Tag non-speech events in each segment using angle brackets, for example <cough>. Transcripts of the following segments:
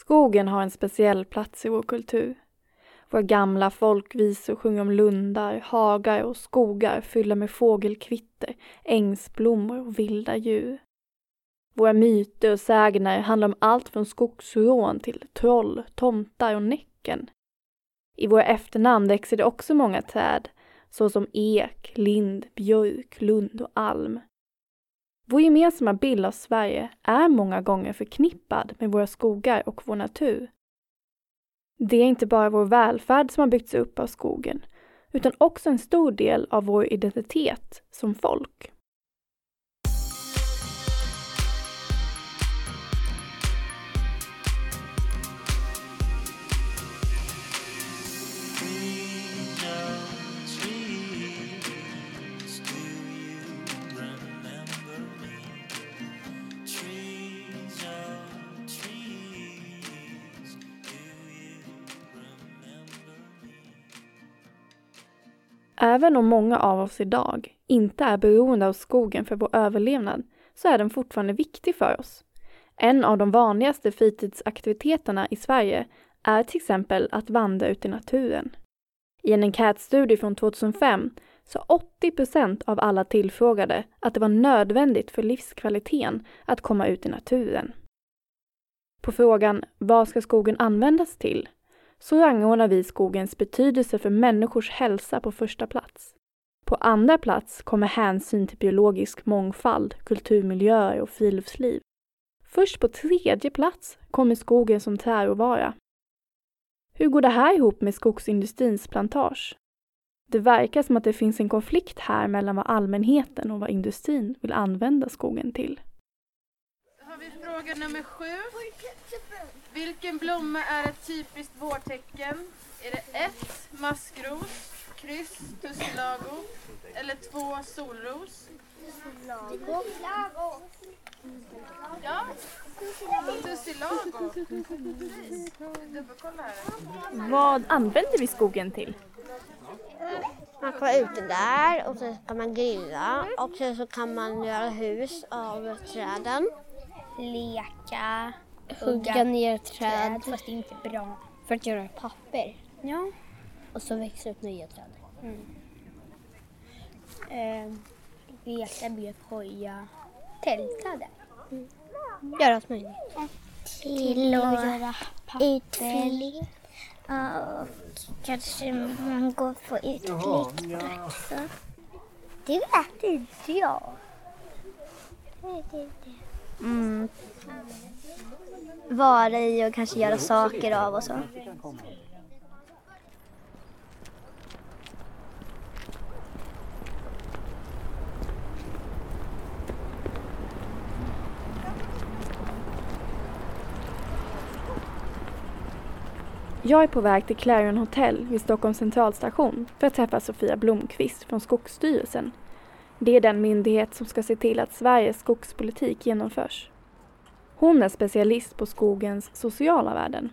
Skogen har en speciell plats i vår kultur. Våra gamla folkvisor sjunger om lundar, hagar och skogar fyllda med fågelkvitter, ängsblommor och vilda djur. Våra myter och sägner handlar om allt från skogsrån till troll, tomtar och Näcken. I våra efternamn växer det också många träd, såsom ek, lind, björk, lund och alm. Vår gemensamma bild av Sverige är många gånger förknippad med våra skogar och vår natur. Det är inte bara vår välfärd som har byggts upp av skogen, utan också en stor del av vår identitet som folk. Även om många av oss idag inte är beroende av skogen för vår överlevnad så är den fortfarande viktig för oss. En av de vanligaste fritidsaktiviteterna i Sverige är till exempel att vandra ut i naturen. I en enkätstudie från 2005 sa 80 procent av alla tillfrågade att det var nödvändigt för livskvaliteten att komma ut i naturen. På frågan vad ska skogen användas till så rangordnar vi skogens betydelse för människors hälsa på första plats. På andra plats kommer hänsyn till biologisk mångfald, kulturmiljöer och friluftsliv. Först på tredje plats kommer skogen som träråvara. Hur går det här ihop med skogsindustrins plantage? Det verkar som att det finns en konflikt här mellan vad allmänheten och vad industrin vill använda skogen till. Då har vi fråga nummer sju. Vilken blomma är ett typiskt vårtecken? Är det ett Maskros, kryss tussilago eller två solros? Tussilago. Ja, tussilago. Dubbelkolla här. Vad använder vi skogen till? Man kan vara ute där och så kan man grilla och sen så kan man göra hus av träden. Leka, hugga ner träd. Fast det är inte bra. För att göra papper. Ja. Och så växer upp nya träd. Eh, veta, björk, hoja, tälta där. Gör allt möjligt. till att göra utflykt. Ja, och kanske man går på utflykt också. Det vet inte jag. Jag vet inte. Mm. Vara i och kanske göra saker av och så. Jag är på väg till Clarion Hotel vid Stockholms centralstation för att träffa Sofia Blomqvist från Skogsstyrelsen. Det är den myndighet som ska se till att Sveriges skogspolitik genomförs. Hon är specialist på skogens sociala värden.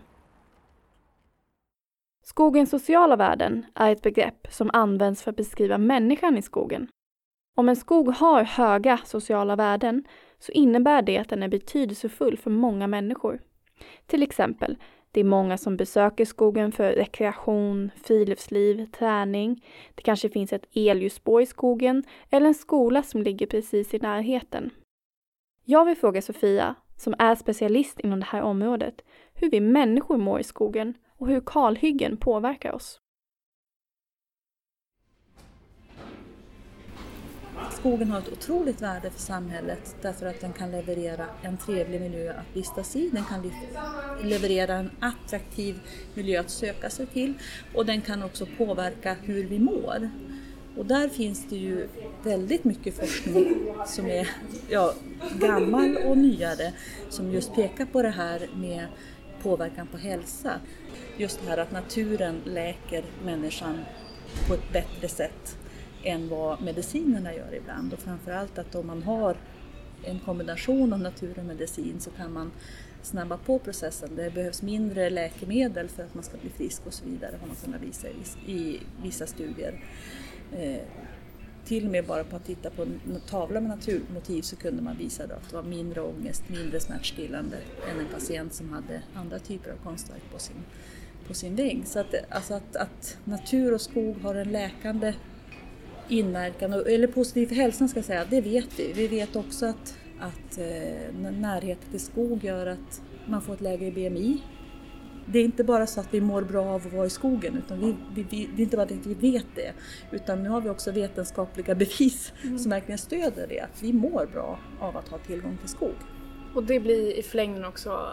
Skogens sociala värden är ett begrepp som används för att beskriva människan i skogen. Om en skog har höga sociala värden så innebär det att den är betydelsefull för många människor. Till exempel, det är många som besöker skogen för rekreation, friluftsliv, träning. Det kanske finns ett elljusspår i skogen eller en skola som ligger precis i närheten. Jag vill fråga Sofia, som är specialist inom det här området, hur vi människor mår i skogen och hur kalhyggen påverkar oss. Skogen har ett otroligt värde för samhället därför att den kan leverera en trevlig miljö att vistas i, den kan leverera en attraktiv miljö att söka sig till och den kan också påverka hur vi mår. Och där finns det ju väldigt mycket forskning som är ja, gammal och nyare som just pekar på det här med påverkan på hälsa. Just det här att naturen läker människan på ett bättre sätt än vad medicinerna gör ibland. Och framförallt att om man har en kombination av natur och medicin så kan man snabba på processen. Det behövs mindre läkemedel för att man ska bli frisk och så vidare har man kunnat visa i, i vissa studier. Eh, till och med bara på att titta på en tavla med naturmotiv så kunde man visa att det var mindre ångest, mindre smärtstillande än en patient som hade andra typer av konstverk på sin, på sin vägg. Så att, alltså att, att natur och skog har en läkande inverkan, eller positiv för hälsan ska jag säga, det vet vi. Vi vet också att, att eh, närheten till skog gör att man får ett lägre BMI det är inte bara så att vi mår bra av att vara i skogen, utan vi, vi, vi, det är inte bara att vi vet det, utan nu har vi också vetenskapliga <laughs> bevis mm. som verkligen stöder det, att vi mår bra av att ha tillgång till skog. Och det blir i förlängningen också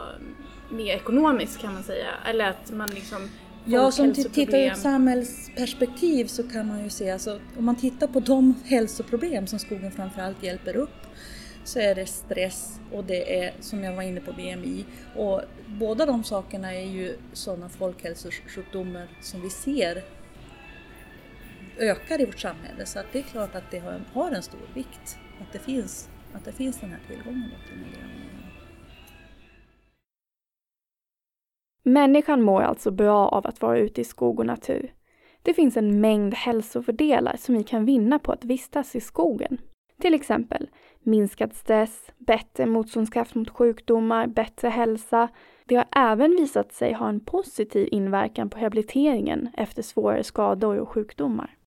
mer ekonomiskt kan man säga, eller att man liksom Ja, som tittar ur ett samhällsperspektiv så kan man ju se, alltså, om man tittar på de hälsoproblem som skogen framförallt hjälper upp så är det stress och det är, som jag var inne på, BMI. Och båda de sakerna är ju sådana folkhälsosjukdomar som vi ser ökar i vårt samhälle. Så att det är klart att det har en stor vikt, att det finns, att det finns den här tillgången till miljön. Människan mår alltså bra av att vara ute i skog och natur. Det finns en mängd hälsofördelar som vi kan vinna på att vistas i skogen. Till exempel minskad stress, bättre motståndskraft mot sjukdomar, bättre hälsa. Det har även visat sig ha en positiv inverkan på rehabiliteringen efter svårare skador och sjukdomar.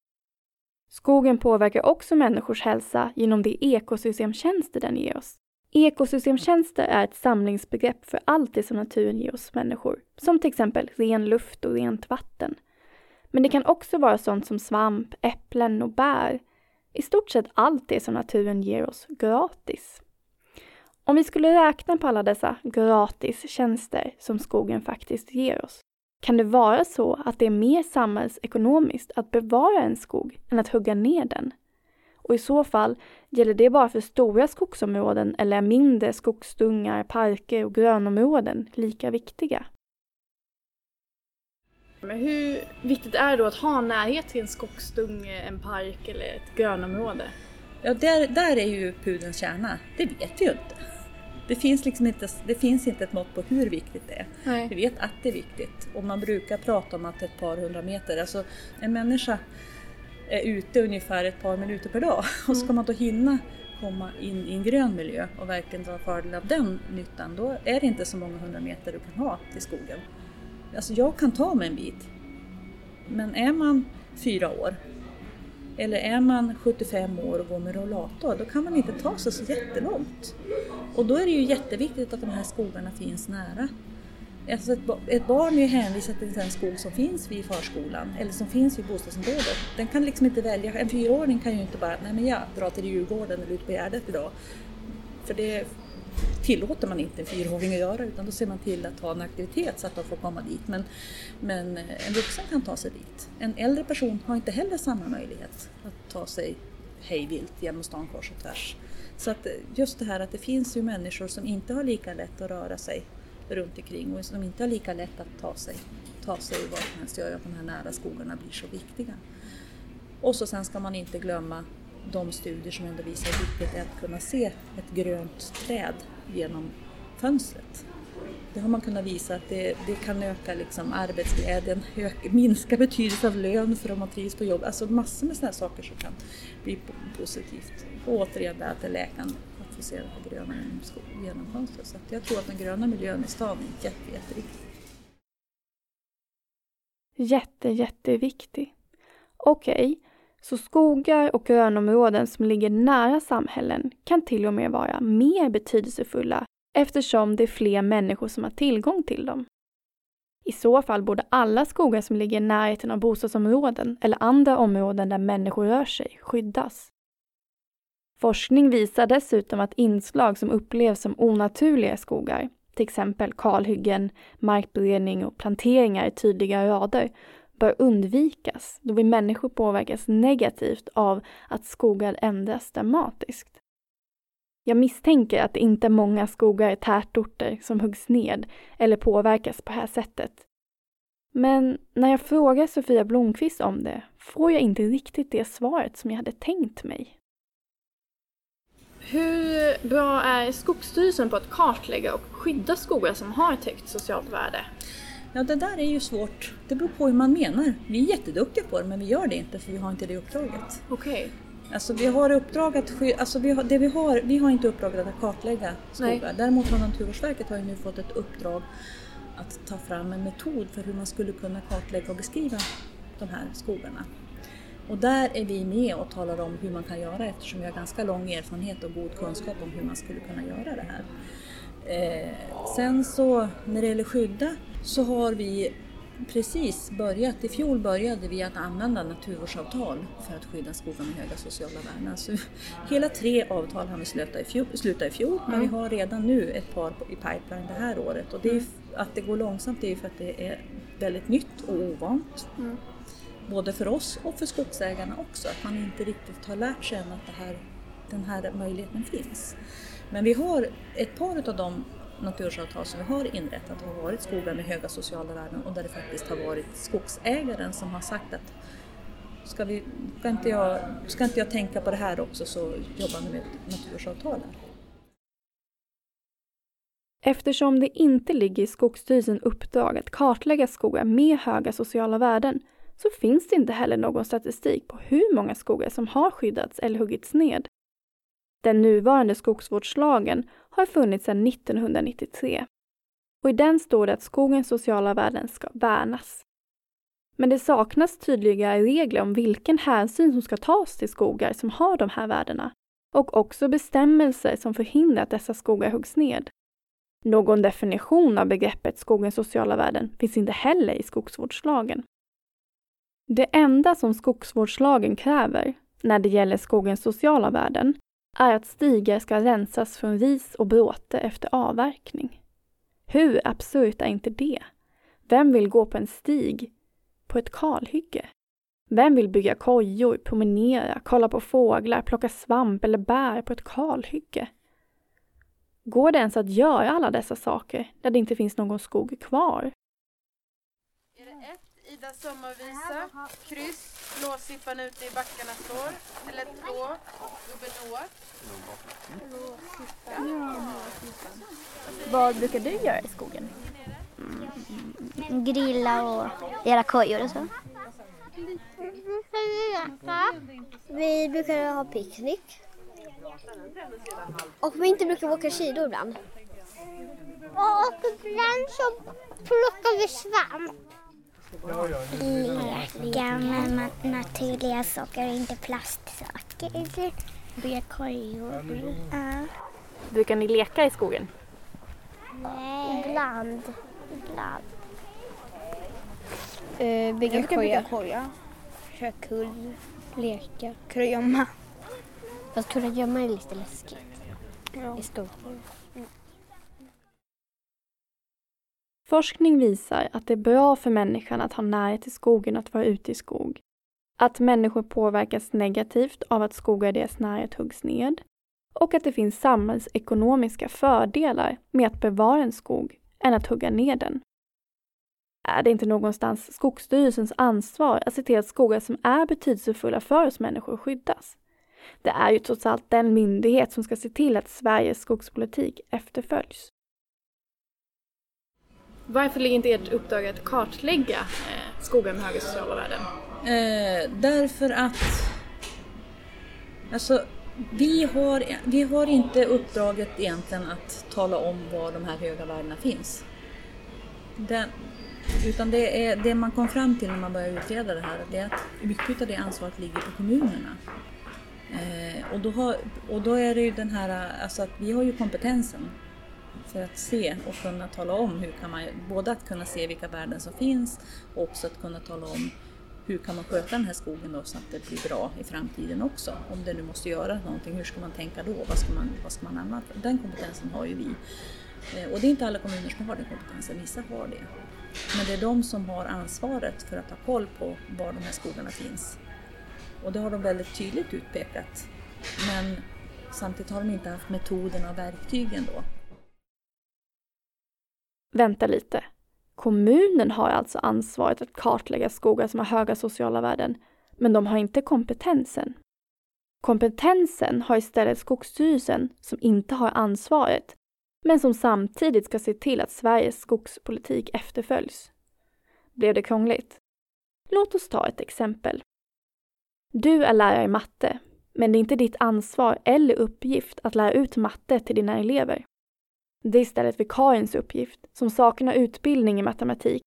Skogen påverkar också människors hälsa genom de ekosystemtjänster den ger oss. Ekosystemtjänster är ett samlingsbegrepp för allt det som naturen ger oss människor, som till exempel ren luft och rent vatten. Men det kan också vara sånt som svamp, äpplen och bär, i stort sett allt det som naturen ger oss gratis. Om vi skulle räkna på alla dessa gratis tjänster som skogen faktiskt ger oss, kan det vara så att det är mer samhällsekonomiskt att bevara en skog än att hugga ner den? Och i så fall, gäller det bara för stora skogsområden eller är mindre skogsdungar, parker och grönområden lika viktiga? Men hur viktigt är det då att ha närhet till en skogsdunge, en park eller ett grönområde? Ja, där, där är ju pudelns kärna. Det vet vi ju inte. Det finns, liksom inte, det finns inte ett mått på hur viktigt det är. Nej. Vi vet att det är viktigt och man brukar prata om att ett par hundra meter, alltså en människa är ute ungefär ett par minuter per dag och ska mm. man då hinna komma in i en grön miljö och verkligen dra fördel av den nyttan, då är det inte så många hundra meter du kan ha till skogen. Alltså jag kan ta mig en bit. Men är man fyra år eller är man 75 år och går med rollator, då kan man inte ta sig så jättelångt. Och då är det ju jätteviktigt att de här skogarna finns nära. Alltså ett, ett barn är ju hänvisat till en skog som finns vid förskolan eller som finns vid bostadsområdet. Den kan liksom inte välja, en fyraåring kan ju inte bara, nej men jag drar till Djurgården eller ut på Gärdet idag. För det tillåter man inte en fyraåring att göra utan då ser man till att ha en aktivitet så att de får komma dit. Men, men eh, en vuxen kan ta sig dit. En äldre person har inte heller samma möjlighet att ta sig hejvilt genom stan kors och tvärs. Så att eh, just det här att det finns ju människor som inte har lika lätt att röra sig runt omkring och som inte har lika lätt att ta sig, ta sig vart som helst gör att de här nära skogarna blir så viktiga. Och så sen ska man inte glömma de studier som ändå visar hur viktigt det är att kunna se ett grönt träd genom fönstret. Det har man kunnat visa att det, det kan öka liksom arbetsglädjen, öka, minska betydelsen av lön för om man trivs på jobb. Alltså massor med sådana saker som kan bli positivt. Och återigen det att det är läkande att få se det här gröna genom fönstret. Så jag tror att den gröna miljön i stan är jätte, jätteviktig. Jätte, jätteviktig. Okej, okay. Så skogar och grönområden som ligger nära samhällen kan till och med vara mer betydelsefulla eftersom det är fler människor som har tillgång till dem. I så fall borde alla skogar som ligger i närheten av bostadsområden eller andra områden där människor rör sig skyddas. Forskning visar dessutom att inslag som upplevs som onaturliga skogar, till exempel kalhyggen, markberedning och planteringar i tydliga rader, bör undvikas då vi människor påverkas negativt av att skogar ändras dramatiskt. Jag misstänker att det inte är många skogar i tätorter som huggs ned eller påverkas på det här sättet. Men när jag frågar Sofia Blomqvist om det får jag inte riktigt det svaret som jag hade tänkt mig. Hur bra är Skogsstyrelsen på att kartlägga och skydda skogar som har ett högt socialt värde? Ja, det där är ju svårt. Det beror på hur man menar. Vi är jätteduktiga på det, men vi gör det inte för vi har inte det uppdraget. Okej. Alltså vi har uppdrag att alltså vi har, det vi har, vi har inte uppdraget att kartlägga skogar. Nej. Däremot har Naturvårdsverket har ju nu fått ett uppdrag att ta fram en metod för hur man skulle kunna kartlägga och beskriva de här skogarna. Och där är vi med och talar om hur man kan göra eftersom vi har ganska lång erfarenhet och god kunskap om hur man skulle kunna göra det här. Eh, sen så när det gäller skydda så har vi precis börjat, i fjol började vi att använda naturvårdsavtal för att skydda skogar med höga sociala värden. Alltså, hela tre avtal har vi slutat i fjol, slutat i fjol men vi har redan nu ett par i pipeline det här året. Och det är, att det går långsamt är ju för att det är väldigt nytt och ovant. Både för oss och för skogsägarna också, att man inte riktigt har lärt sig än att här, den här möjligheten finns. Men vi har ett par av de naturskyddsavtal som vi har inrättat har varit skogar med höga sociala värden och där det faktiskt har varit skogsägaren som har sagt att ska, vi, ska, inte, jag, ska inte jag tänka på det här också så jobbar vi med naturskyddsavtalen. naturvårdsavtal här. Eftersom det inte ligger i Skogsstyrelsens uppdrag att kartlägga skogar med höga sociala värden så finns det inte heller någon statistik på hur många skogar som har skyddats eller huggits ned. Den nuvarande skogsvårdslagen har funnits sedan 1993 och i den står det att skogens sociala värden ska värnas. Men det saknas tydliga regler om vilken hänsyn som ska tas till skogar som har de här värdena och också bestämmelser som förhindrar att dessa skogar huggs ned. Någon definition av begreppet skogens sociala värden finns inte heller i skogsvårdslagen. Det enda som skogsvårdslagen kräver när det gäller skogens sociala värden är att stigar ska rensas från ris och bråte efter avverkning. Hur absurt är inte det? Vem vill gå på en stig på ett kalhygge? Vem vill bygga kojor, promenera, kolla på fåglar, plocka svamp eller bär på ett kalhygge? Går det ens att göra alla dessa saker där det inte finns någon skog kvar? Ida sommarvisa, kryss, blåsippan ute i backarna står, eller två, gubben Å. Vad brukar du göra i skogen? Grilla och göra kojor och så. Vi brukar ha picknick. Och vi inte brukar åka skidor ibland. Och ibland så plockar vi svamp. Leka med naturliga saker, inte plastsaker. Bygga kojor. Ja. Brukar ni leka i skogen? Ibland. Ibland. Uh, bygga koja. koja. Köra kull, leka, kurragömma. Fast kurragömma är lite läskigt. Ja. I stort. Forskning visar att det är bra för människan att ha närhet till skogen och att vara ute i skog. Att människor påverkas negativt av att skogar i deras närhet huggs ned. Och att det finns samhällsekonomiska fördelar med att bevara en skog än att hugga ner den. Är det inte någonstans Skogsstyrelsens ansvar att se till att skogar som är betydelsefulla för oss människor skyddas? Det är ju trots allt den myndighet som ska se till att Sveriges skogspolitik efterföljs. Varför ligger inte ert uppdrag att kartlägga eh, skogar med höga sociala värden? Eh, därför att alltså, vi, har, vi har inte uppdraget egentligen att tala om var de här höga värdena finns. Den, utan det, är, det man kom fram till när man började utreda det här, det är att mycket av det ansvaret ligger på kommunerna. Eh, och, då har, och då är det ju den här, alltså att vi har ju kompetensen för att se och kunna tala om hur kan man, både att kunna se vilka värden som finns och också att kunna tala om hur kan man sköta den här skogen då så att det blir bra i framtiden också? Om det nu måste göra någonting, hur ska man tänka då? Vad ska man, vad ska man använda? Den kompetensen har ju vi. Eh, och det är inte alla kommuner som har den kompetensen, vissa har det. Men det är de som har ansvaret för att ha koll på var de här skogarna finns. Och det har de väldigt tydligt utpekat. Men samtidigt har de inte haft metoderna och verktygen då. Vänta lite. Kommunen har alltså ansvaret att kartlägga skogar som har höga sociala värden, men de har inte kompetensen. Kompetensen har istället Skogsstyrelsen som inte har ansvaret, men som samtidigt ska se till att Sveriges skogspolitik efterföljs. Blev det krångligt? Låt oss ta ett exempel. Du är lärare i matte, Men det är inte ditt ansvar eller uppgift att lära ut matte till dina elever. Det är istället vikariens uppgift, som saknar utbildning i matematik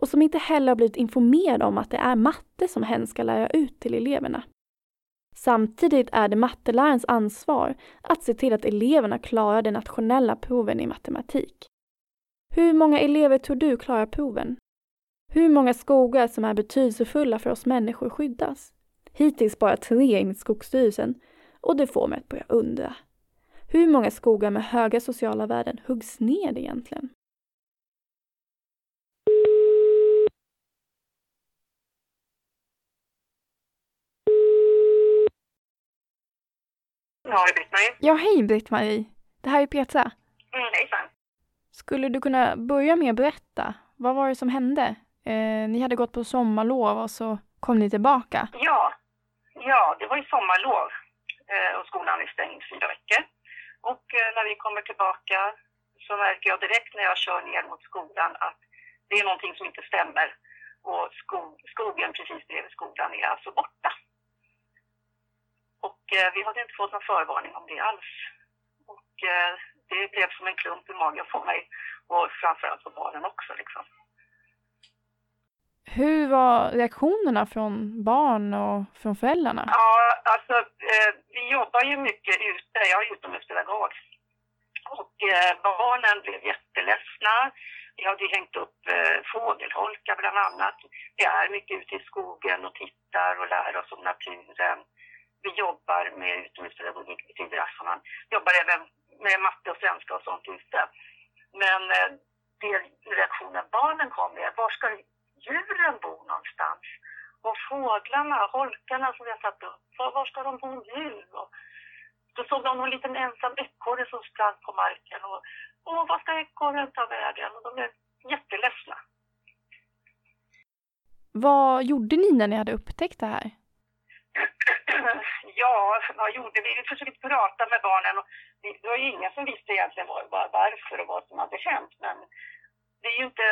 och som inte heller har blivit informerad om att det är matte som hen ska lära ut till eleverna. Samtidigt är det mattelärarens ansvar att se till att eleverna klarar de nationella proven i matematik. Hur många elever tror du klarar proven? Hur många skogar som är betydelsefulla för oss människor skyddas? Hittills bara tre enligt Skogsstyrelsen och det får mig att börja undra. Hur många skogar med höga sociala värden huggs ned egentligen? Ja, det är Britt-Marie. Ja, hej Britt-Marie. Det här är Petra. Mm, hejsan. Skulle du kunna börja med att berätta? Vad var det som hände? Eh, ni hade gått på sommarlov och så kom ni tillbaka. Ja, ja det var ju sommarlov eh, och skolan är stängd fyra veckor. Och eh, när vi kommer tillbaka så märker jag direkt när jag kör ner mot skolan att det är någonting som inte stämmer. Och skog, skogen precis bredvid skolan är alltså borta. Och eh, vi hade inte fått någon förvarning om det alls. Och eh, det blev som en klump i magen för mig och framförallt för barnen också. Liksom. Hur var reaktionerna från barn och från föräldrarna? Ja, alltså eh, vi jobbar ju mycket ute. Jag är utomhuspedagog. Och eh, barnen blev jätteledsna. Vi hade ju hängt upp eh, fågelholkar bland annat. Vi är mycket ute i skogen och tittar och lär oss om naturen. Vi jobbar med utomhuspedagogik, betyder att man jobbar även med matte och svenska och sånt ute. Men eh, det reaktionen barnen kom med, var ska djuren bo någonstans? Och fåglarna, holkarna som vi har satt upp, var, var ska de bo nu? Och då såg de en liten ensam ekorre som sprang på marken och åh, vad ska ekorren ta vägen? Och de blev jätteledsna. Vad gjorde ni när ni hade upptäckt det här? <clears throat> ja, vad gjorde vi? Vi försökte prata med barnen. Och det var ju ingen som visste egentligen var, varför och vad som hade hänt. Men det är ju inte...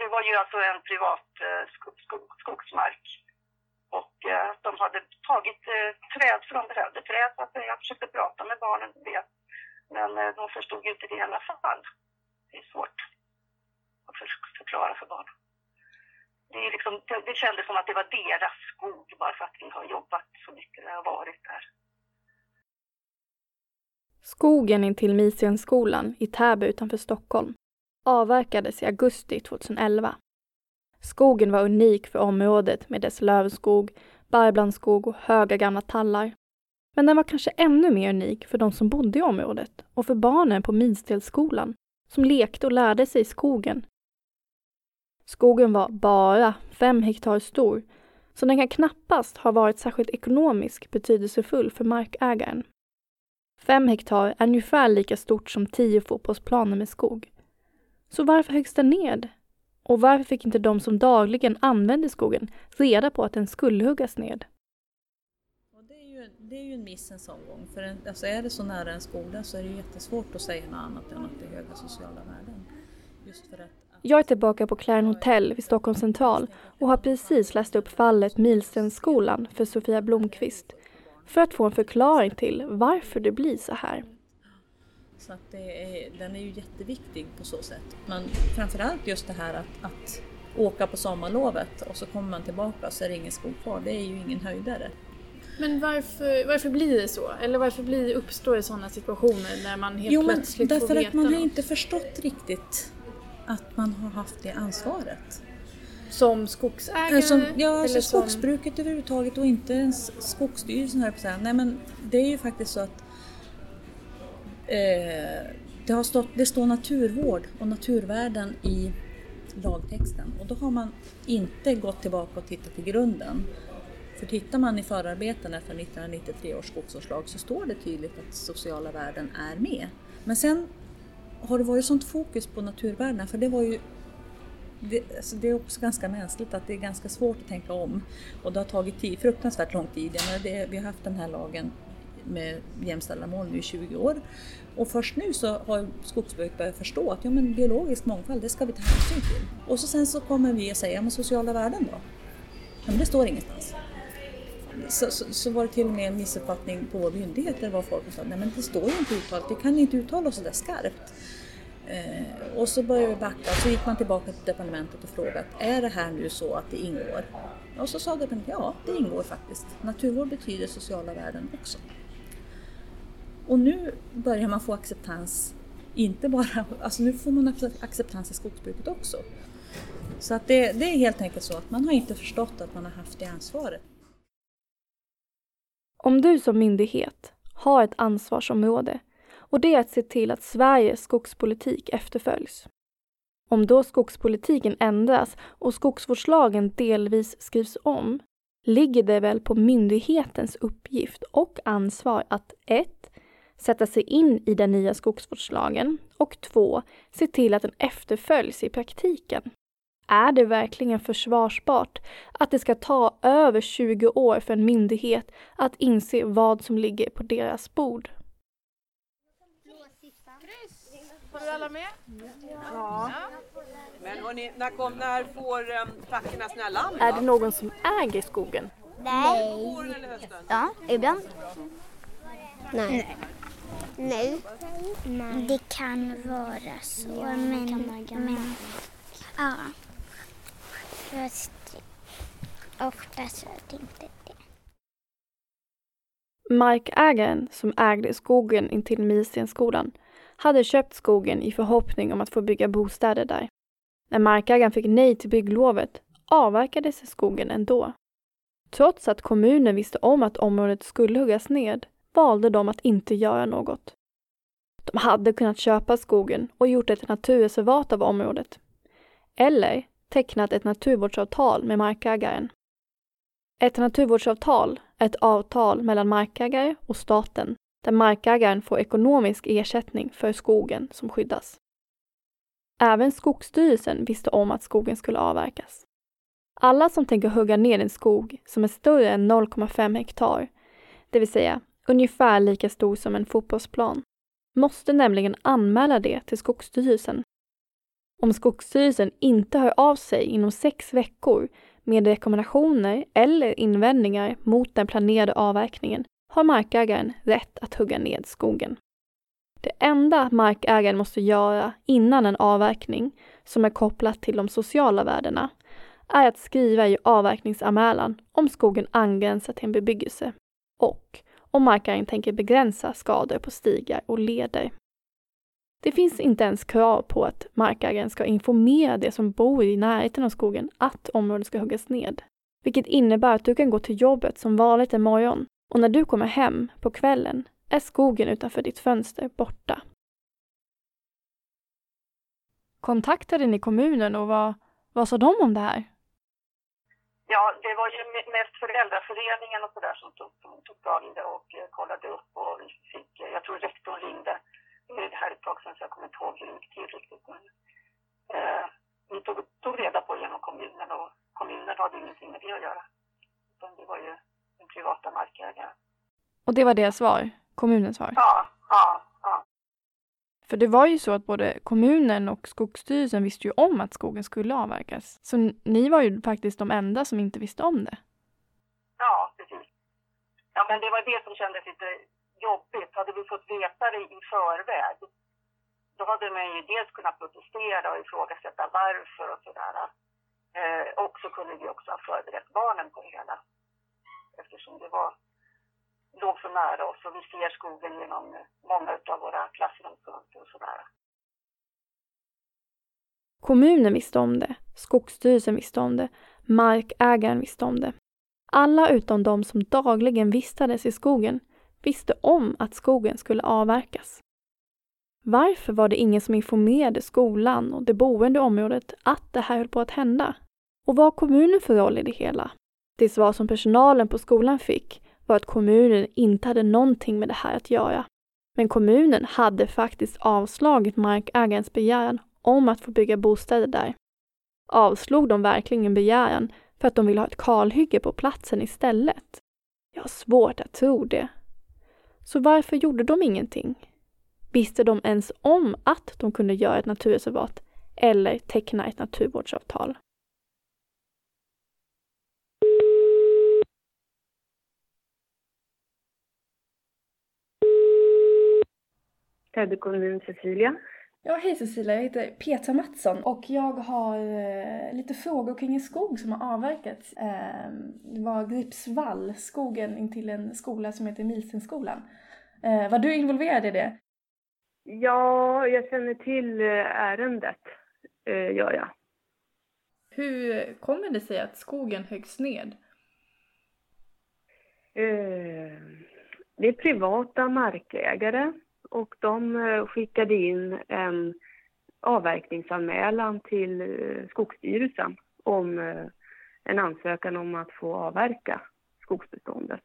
Det var ju alltså en privat eh, skog, skog, skogsmark. Och eh, de hade tagit eh, träd, för de behövde träd. Så att jag försökte prata med barnen det. Men eh, de förstod ju inte det i alla fall. Det är svårt att för, förklara för barn. Det, är liksom, det, det kändes som att det var deras skog bara för att vi har jobbat så mycket när jag varit där. Skogen intill Misienskolan i Täby utanför Stockholm avverkades i augusti 2011. Skogen var unik för området med dess lövskog, barrblandskog och höga gamla tallar. Men den var kanske ännu mer unik för de som bodde i området och för barnen på Midstedskolan som lekte och lärde sig i skogen. Skogen var bara fem hektar stor, så den kan knappast ha varit särskilt ekonomiskt betydelsefull för markägaren. Fem hektar är ungefär lika stort som tio fotbollsplaner med skog. Så varför höggs den ned? Och varför fick inte de som dagligen använde skogen reda på att den skulle huggas ned? Det är, ju, det är ju en miss en sån gång, för en, alltså är det så nära en skola så är det jättesvårt att säga något annat än att det är höga sociala värden. Just för att, jag är tillbaka på Claren Hotel vid Stockholms central och har precis läst upp fallet Milstensskolan för Sofia Blomqvist för att få en förklaring till varför det blir så här. Så att det är, den är ju jätteviktig på så sätt. Men framförallt just det här att, att åka på sommarlovet och så kommer man tillbaka så är det ingen skog kvar. Det är ju ingen höjdare. Men varför, varför blir det så? Eller varför blir, uppstår det sådana situationer när man helt jo, men plötsligt därför får veta att man har något? inte förstått riktigt att man har haft det ansvaret. Som skogsägare? Alltså, ja, alltså eller som- skogsbruket överhuvudtaget och inte ens Skogsstyrelsen jag på. Nej men det är ju faktiskt så att eh, det, har stått, det står naturvård och naturvärden i lagtexten och då har man inte gått tillbaka och tittat till grunden. För tittar man i förarbetena för 1993 års skogsvårdslag så står det tydligt att sociala värden är med. Men sen har det varit sånt fokus på naturvärdena för det var ju det, alltså det är också ganska mänskligt att det är ganska svårt att tänka om. Och det har tagit tid, fruktansvärt lång tid. Det, vi har haft den här lagen med jämställda mål nu i 20 år. Och först nu så har skogsbruket börjat förstå att ja, men biologisk mångfald, det ska vi ta hänsyn till. Och så sen så kommer vi att säga, ja, men sociala värden då? Ja, men det står ingenstans så, så, så, var det till och med en missuppfattning på vår myndighet där var folk som sa nej men det står ju inte uttalat, vi kan inte uttala oss sådär skarpt. Eh, och så började vi backa, så gick man tillbaka till departementet och frågade är det här nu så att det ingår? Och så sa departementet ja, det ingår faktiskt. Naturvård betyder sociala värden också. Och nu börjar man få acceptans, inte bara, alltså nu får man acceptans i skogsbruket också. Så att det, det är helt enkelt så att man har inte förstått att man har haft det ansvaret. Om du som myndighet har ett ansvarsområde och det är att se till att Sveriges skogspolitik efterföljs. Om då skogspolitiken ändras och skogsvårdslagen delvis skrivs om ligger det väl på myndighetens uppgift och ansvar att 1. Sätta sig in i den nya skogsvårdslagen och 2. Se till att den efterföljs i praktiken. Är det verkligen försvarsbart att det ska ta över 20 år för en myndighet att inse vad som ligger på deras bord? Du alla med? Ja. Men hörni, när, kom, när får um, fackorna sina lamm? Är det någon som äger skogen? Nej. På våren eller hösten? Ja, ibland. Nej. Nej. Nej. Det kan vara så, men... men ja. Fast oftast är det inte det. Markägaren som ägde skogen intill Milstensskolan hade köpt skogen i förhoppning om att få bygga bostäder där. När markägaren fick nej till bygglovet avverkades skogen ändå. Trots att kommunen visste om att området skulle huggas ned valde de att inte göra något. De hade kunnat köpa skogen och gjort ett naturreservat av området. Eller tecknat ett naturvårdsavtal med markägaren. Ett naturvårdsavtal är ett avtal mellan markägare och staten där markägaren får ekonomisk ersättning för skogen som skyddas. Även Skogsstyrelsen visste om att skogen skulle avverkas. Alla som tänker hugga ner en skog som är större än 0,5 hektar, det vill säga ungefär lika stor som en fotbollsplan, måste nämligen anmäla det till Skogsstyrelsen. Om Skogsstyrelsen inte hör av sig inom sex veckor med rekommendationer eller invändningar mot den planerade avverkningen har markägaren rätt att hugga ned skogen. Det enda markägaren måste göra innan en avverkning, som är kopplat till de sociala värdena, är att skriva i avverkningsanmälan om skogen angränsar till en bebyggelse och om markägaren tänker begränsa skador på stigar och leder. Det finns inte ens krav på att markägaren ska informera de som bor i närheten av skogen att området ska huggas ned. Vilket innebär att du kan gå till jobbet som vanligt en morgon och när du kommer hem på kvällen är skogen utanför ditt fönster borta. Kontaktade ni kommunen och vad, vad sa de om det här? Ja, det var ju mest föräldraföreningen och sådär som tog, tog tag i det och eh, kollade upp och vi fick, eh, jag tror rektorn ringde. Det här är ett tag sedan så jag kommer inte ihåg hur det gick till riktigt. Men, eh, vi tog, tog reda på genom kommunen och kommunen hade ingenting med det att göra. Utan det var ju den privata markägaren. Och det var deras svar? Kommunens svar? Ja, ja, ja. För det var ju så att både kommunen och Skogsstyrelsen visste ju om att skogen skulle avverkas. Så ni var ju faktiskt de enda som inte visste om det. Ja, precis. Ja, men det var det som kändes lite jobbigt. Hade vi fått veta det i förväg, då hade man ju dels kunnat protestera och ifrågasätta varför och sådär. Eh, och så kunde vi också ha förberett barnen på det hela. Eftersom det var, låg så nära oss och vi ser skogen genom många av våra klassrumsfönster och sådär. Kommunen visste om det, Skogsstyrelsen visste om det, markägaren visste om det. Alla utom de som dagligen vistades i skogen visste om att skogen skulle avverkas. Varför var det ingen som informerade skolan och det boende i området att det här höll på att hända? Och vad har kommunen för roll i det hela? Det svar som personalen på skolan fick var att kommunen inte hade någonting med det här att göra. Men kommunen hade faktiskt avslagit markägarens begäran om att få bygga bostäder där. Avslog de verkligen begäran för att de ville ha ett kalhygge på platsen istället? Jag har svårt att tro det. Så varför gjorde de ingenting? Visste de ens om att de kunde göra ett naturreservat eller teckna ett naturvårdsavtal? Täby kommun, Cecilia. Ja, hej Cecilia, jag heter Petra Mattsson och jag har eh, lite frågor kring en skog som har avverkats. Eh, det var Gripsvall, skogen intill en skola som heter Milsenskolan. Eh, var du involverad i det? Ja, jag känner till eh, ärendet, eh, gör jag. Hur kommer det sig att skogen höggs ned? Eh, det är privata markägare och de eh, skickade in en avverkningsanmälan till eh, Skogsstyrelsen om eh, en ansökan om att få avverka skogsbeståndet.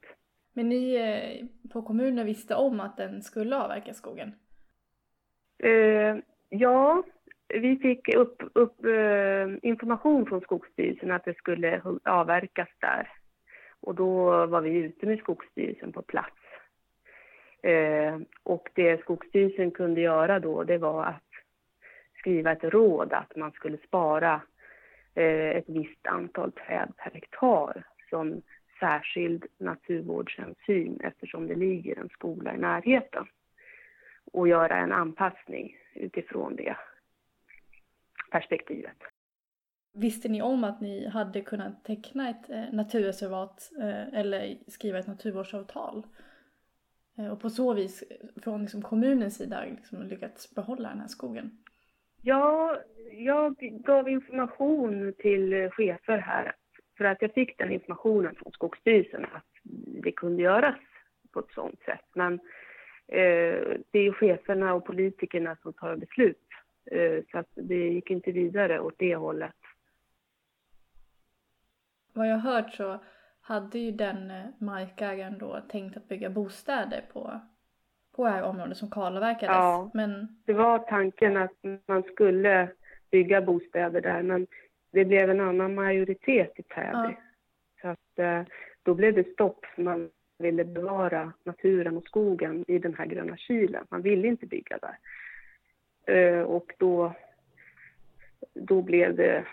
Men ni på kommunen visste om att den skulle avverka skogen? Ja, vi fick upp, upp information från Skogsstyrelsen att det skulle avverkas där. Och då var vi ute med Skogsstyrelsen på plats. Eh, och det Skogsstyrelsen kunde göra då, det var att skriva ett råd att man skulle spara eh, ett visst antal träd per hektar som särskild naturvårdshänsyn eftersom det ligger en skola i närheten. Och göra en anpassning utifrån det perspektivet. Visste ni om att ni hade kunnat teckna ett eh, naturreservat eh, eller skriva ett naturvårdsavtal? Eh, och på så vis från liksom kommunens sida liksom lyckats behålla den här skogen? Ja, jag gav information till chefer här för att jag fick den informationen från Skogsstyrelsen att det kunde göras på ett sådant sätt. Men eh, det är ju cheferna och politikerna som tar beslut. Eh, så att det gick inte vidare åt det hållet. Vad jag har hört så hade ju den eh, markägaren då tänkt att bygga bostäder på, på det här området som kalavverkades. Ja, men... det var tanken att man skulle bygga bostäder där men det blev en annan majoritet i Täby. Ja. Så att eh, då blev det stopp för man ville bevara naturen och skogen i den här gröna kylen. Man ville inte bygga där. Eh, och då, då blev det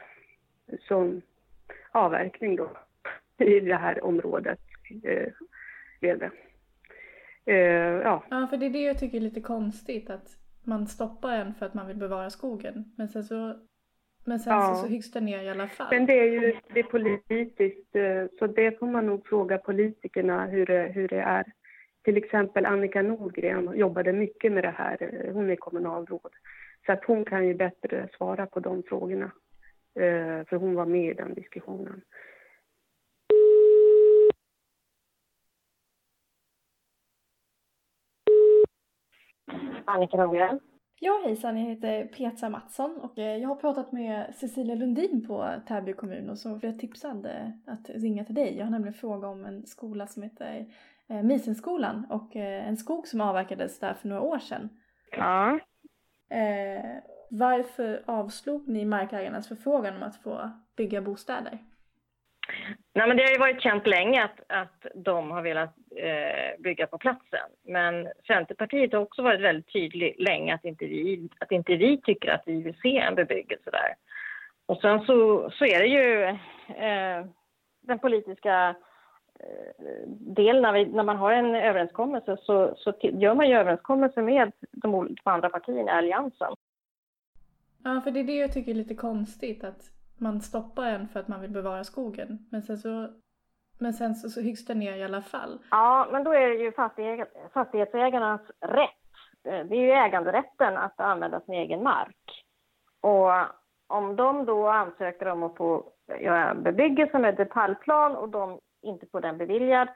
sån avverkning då i det här området. Eh, det. Eh, ja. ja, för det är det jag tycker är lite konstigt att man stoppar en för att man vill bevara skogen. Men sen så, men sen ja. så, så hyggs den ner i alla fall. Men det är ju det är politiskt, eh, så det får man nog fråga politikerna hur det, hur det är. Till exempel Annika Nordgren jobbade mycket med det här, eh, hon är kommunalråd. Så att hon kan ju bättre svara på de frågorna. Eh, för hon var med i den diskussionen. Annika Nordgren. Ja hejsan, jag heter Petra Mattsson och eh, jag har pratat med Cecilia Lundin på Täby kommun och så blev jag tipsad att ringa till dig. Jag har nämligen frågat om en skola som heter eh, Misenskolan och eh, en skog som avverkades där för några år sedan. Ja. Varför avslog ni markägarnas förfrågan om att få bygga bostäder? Nej, men det har ju varit känt länge att, att de har velat eh, bygga på platsen. Men Centerpartiet har också varit väldigt tydligt länge att inte vi, att inte vi tycker att vi vill se en bebyggelse där. Och sen så, så är det ju eh, den politiska eh, delen när, vi, när man har en överenskommelse så, så gör man ju överenskommelse med de, de andra partierna i alliansen. Ja, för det är det jag tycker är lite konstigt att man stoppar en för att man vill bevara skogen. Men sen så, men sen så, så hyggs det ner i alla fall. Ja, men då är det ju fastighetsägarnas rätt. Eh, det är ju äganderätten att använda sin egen mark. Och om de då ansöker om att få göra bebyggelse med detaljplan och de inte får den beviljad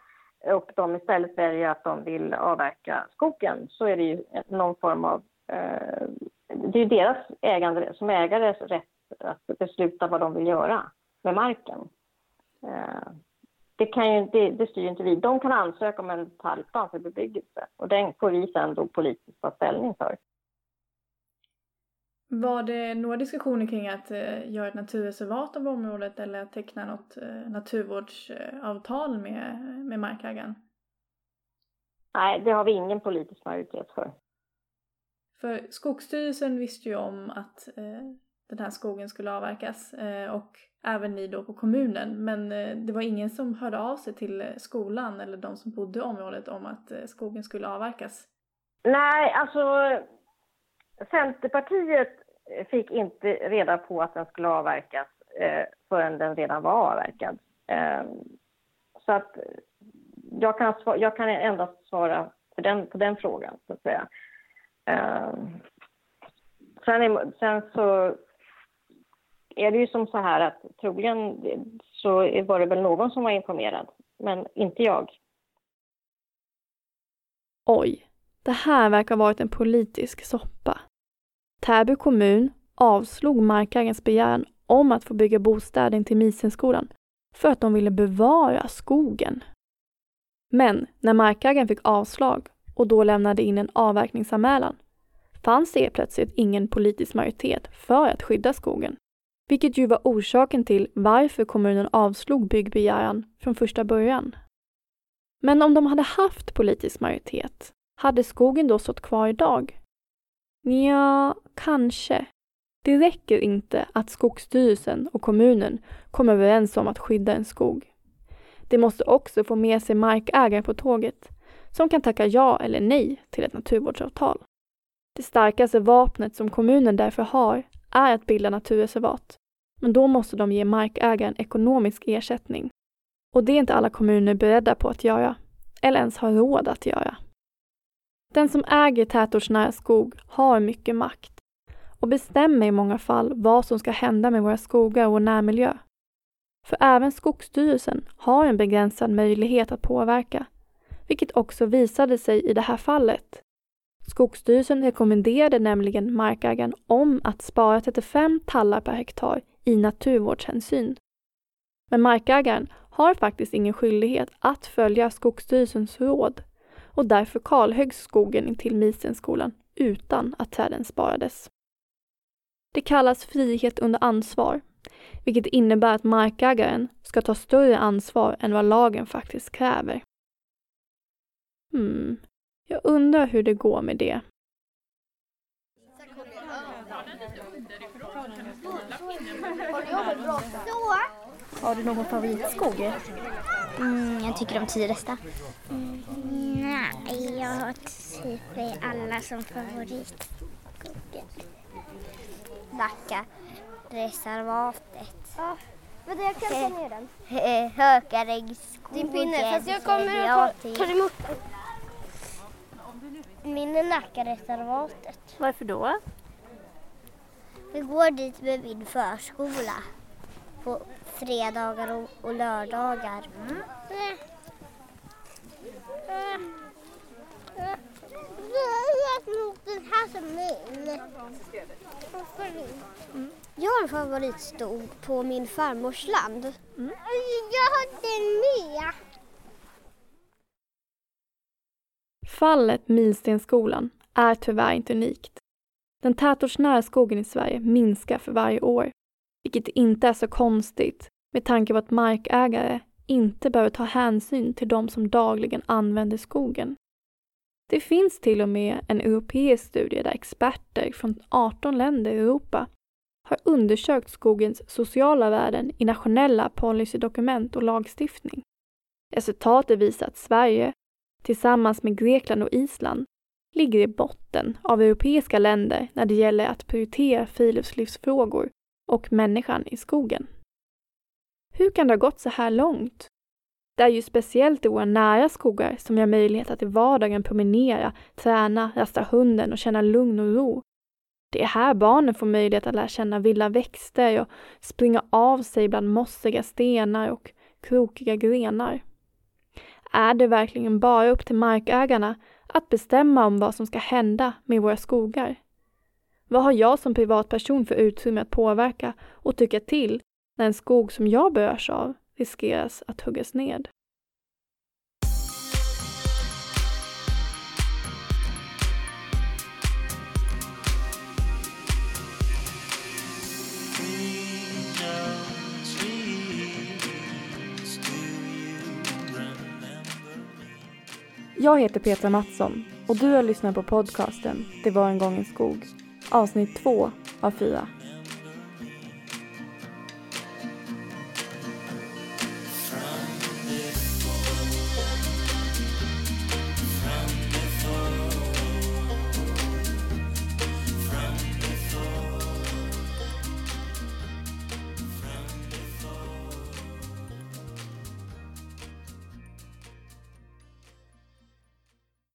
och de istället väljer att de vill avverka skogen så är det ju någon form av... Eh, det är ju deras ägande, som ägares rätt att besluta vad de vill göra med marken. Eh, det, kan ju, det, det styr inte vi. De kan ansöka om en detaljplan för bebyggelse och den får vi sen då politiskt ta ställning för. Var det några diskussioner kring att eh, göra ett naturreservat av området eller att teckna något eh, naturvårdsavtal med, med markägaren? Nej, det har vi ingen politisk majoritet för. För Skogsstyrelsen visste ju om att den här skogen skulle avverkas eh, och även ni då på kommunen. Men eh, det var ingen som hörde av sig till eh, skolan eller de som bodde i området om att skogen skulle avverkas. Nej, alltså Centerpartiet fick inte reda på att den skulle avverkas förrän den redan var avverkad. Ehm, så att jag kan, jag kan endast svara för den, på den frågan, så att säga. Ehm, sen, är, sen så är det ju som så här att troligen så var det väl någon som var informerad, men inte jag. Oj, det här verkar ha varit en politisk soppa. Täby kommun avslog markägarens begäran om att få bygga bostäder till Misenskolan för att de ville bevara skogen. Men när markägaren fick avslag och då lämnade in en avverkningsanmälan fanns det plötsligt ingen politisk majoritet för att skydda skogen. Vilket ju var orsaken till varför kommunen avslog byggbegäran från första början. Men om de hade haft politisk majoritet, hade skogen då stått kvar idag? Ja, kanske. Det räcker inte att Skogsstyrelsen och kommunen kommer överens om att skydda en skog. Det måste också få med sig markägare på tåget som kan tacka ja eller nej till ett naturvårdsavtal. Det starkaste vapnet som kommunen därför har är att bilda naturreservat. Men då måste de ge markägaren ekonomisk ersättning. Och det är inte alla kommuner beredda på att göra, eller ens har råd att göra. Den som äger tätortsnära skog har mycket makt och bestämmer i många fall vad som ska hända med våra skogar och vår närmiljö. För även Skogsstyrelsen har en begränsad möjlighet att påverka, vilket också visade sig i det här fallet. Skogsstyrelsen rekommenderade nämligen markägaren om att spara 35 tallar per hektar i naturvårdshänsyn. Men markägaren har faktiskt ingen skyldighet att följa Skogsstyrelsens råd och därför kalhöggs skogen intill Misenskolan utan att träden sparades. Det kallas frihet under ansvar, vilket innebär att markägaren ska ta större ansvar än vad lagen faktiskt kräver. Hmm, jag undrar hur det går med det. Har du någon favoritskog? Mm, jag tycker de Tyresta. Mm, nej, jag har typ alla som favorit. Nackareservatet. Ja, vänta jag kan ta ner den. Hökarängsskogen. Din pinne, fast jag kommer att ta, ta emot den. Min är Nackareservatet. Varför då? Vi går dit med min förskola på fredagar och, och lördagar. Mm. Den här som min. Mm. Jag har en favoritstol på min farmors land. Mm. Jag har den med. Fallet Milstensskolan är tyvärr inte unikt. Den tätortsnära skogen i Sverige minskar för varje år, vilket inte är så konstigt med tanke på att markägare inte behöver ta hänsyn till de som dagligen använder skogen. Det finns till och med en europeisk studie där experter från 18 länder i Europa har undersökt skogens sociala värden i nationella policydokument och lagstiftning. Resultatet visar att Sverige, tillsammans med Grekland och Island, ligger i botten av europeiska länder när det gäller att prioritera friluftslivsfrågor och människan i skogen. Hur kan det ha gått så här långt? Det är ju speciellt i våra nära skogar som vi har möjlighet att i vardagen promenera, träna, rasta hunden och känna lugn och ro. Det är här barnen får möjlighet att lära känna vilda växter och springa av sig bland mossiga stenar och krokiga grenar. Är det verkligen bara upp till markägarna att bestämma om vad som ska hända med våra skogar? Vad har jag som privatperson för utrymme att påverka och tycka till när en skog som jag berörs av riskeras att huggas ned. Jag heter Petra Mattsson och du har lyssnat på podcasten Det var en gång en skog avsnitt två av fyra.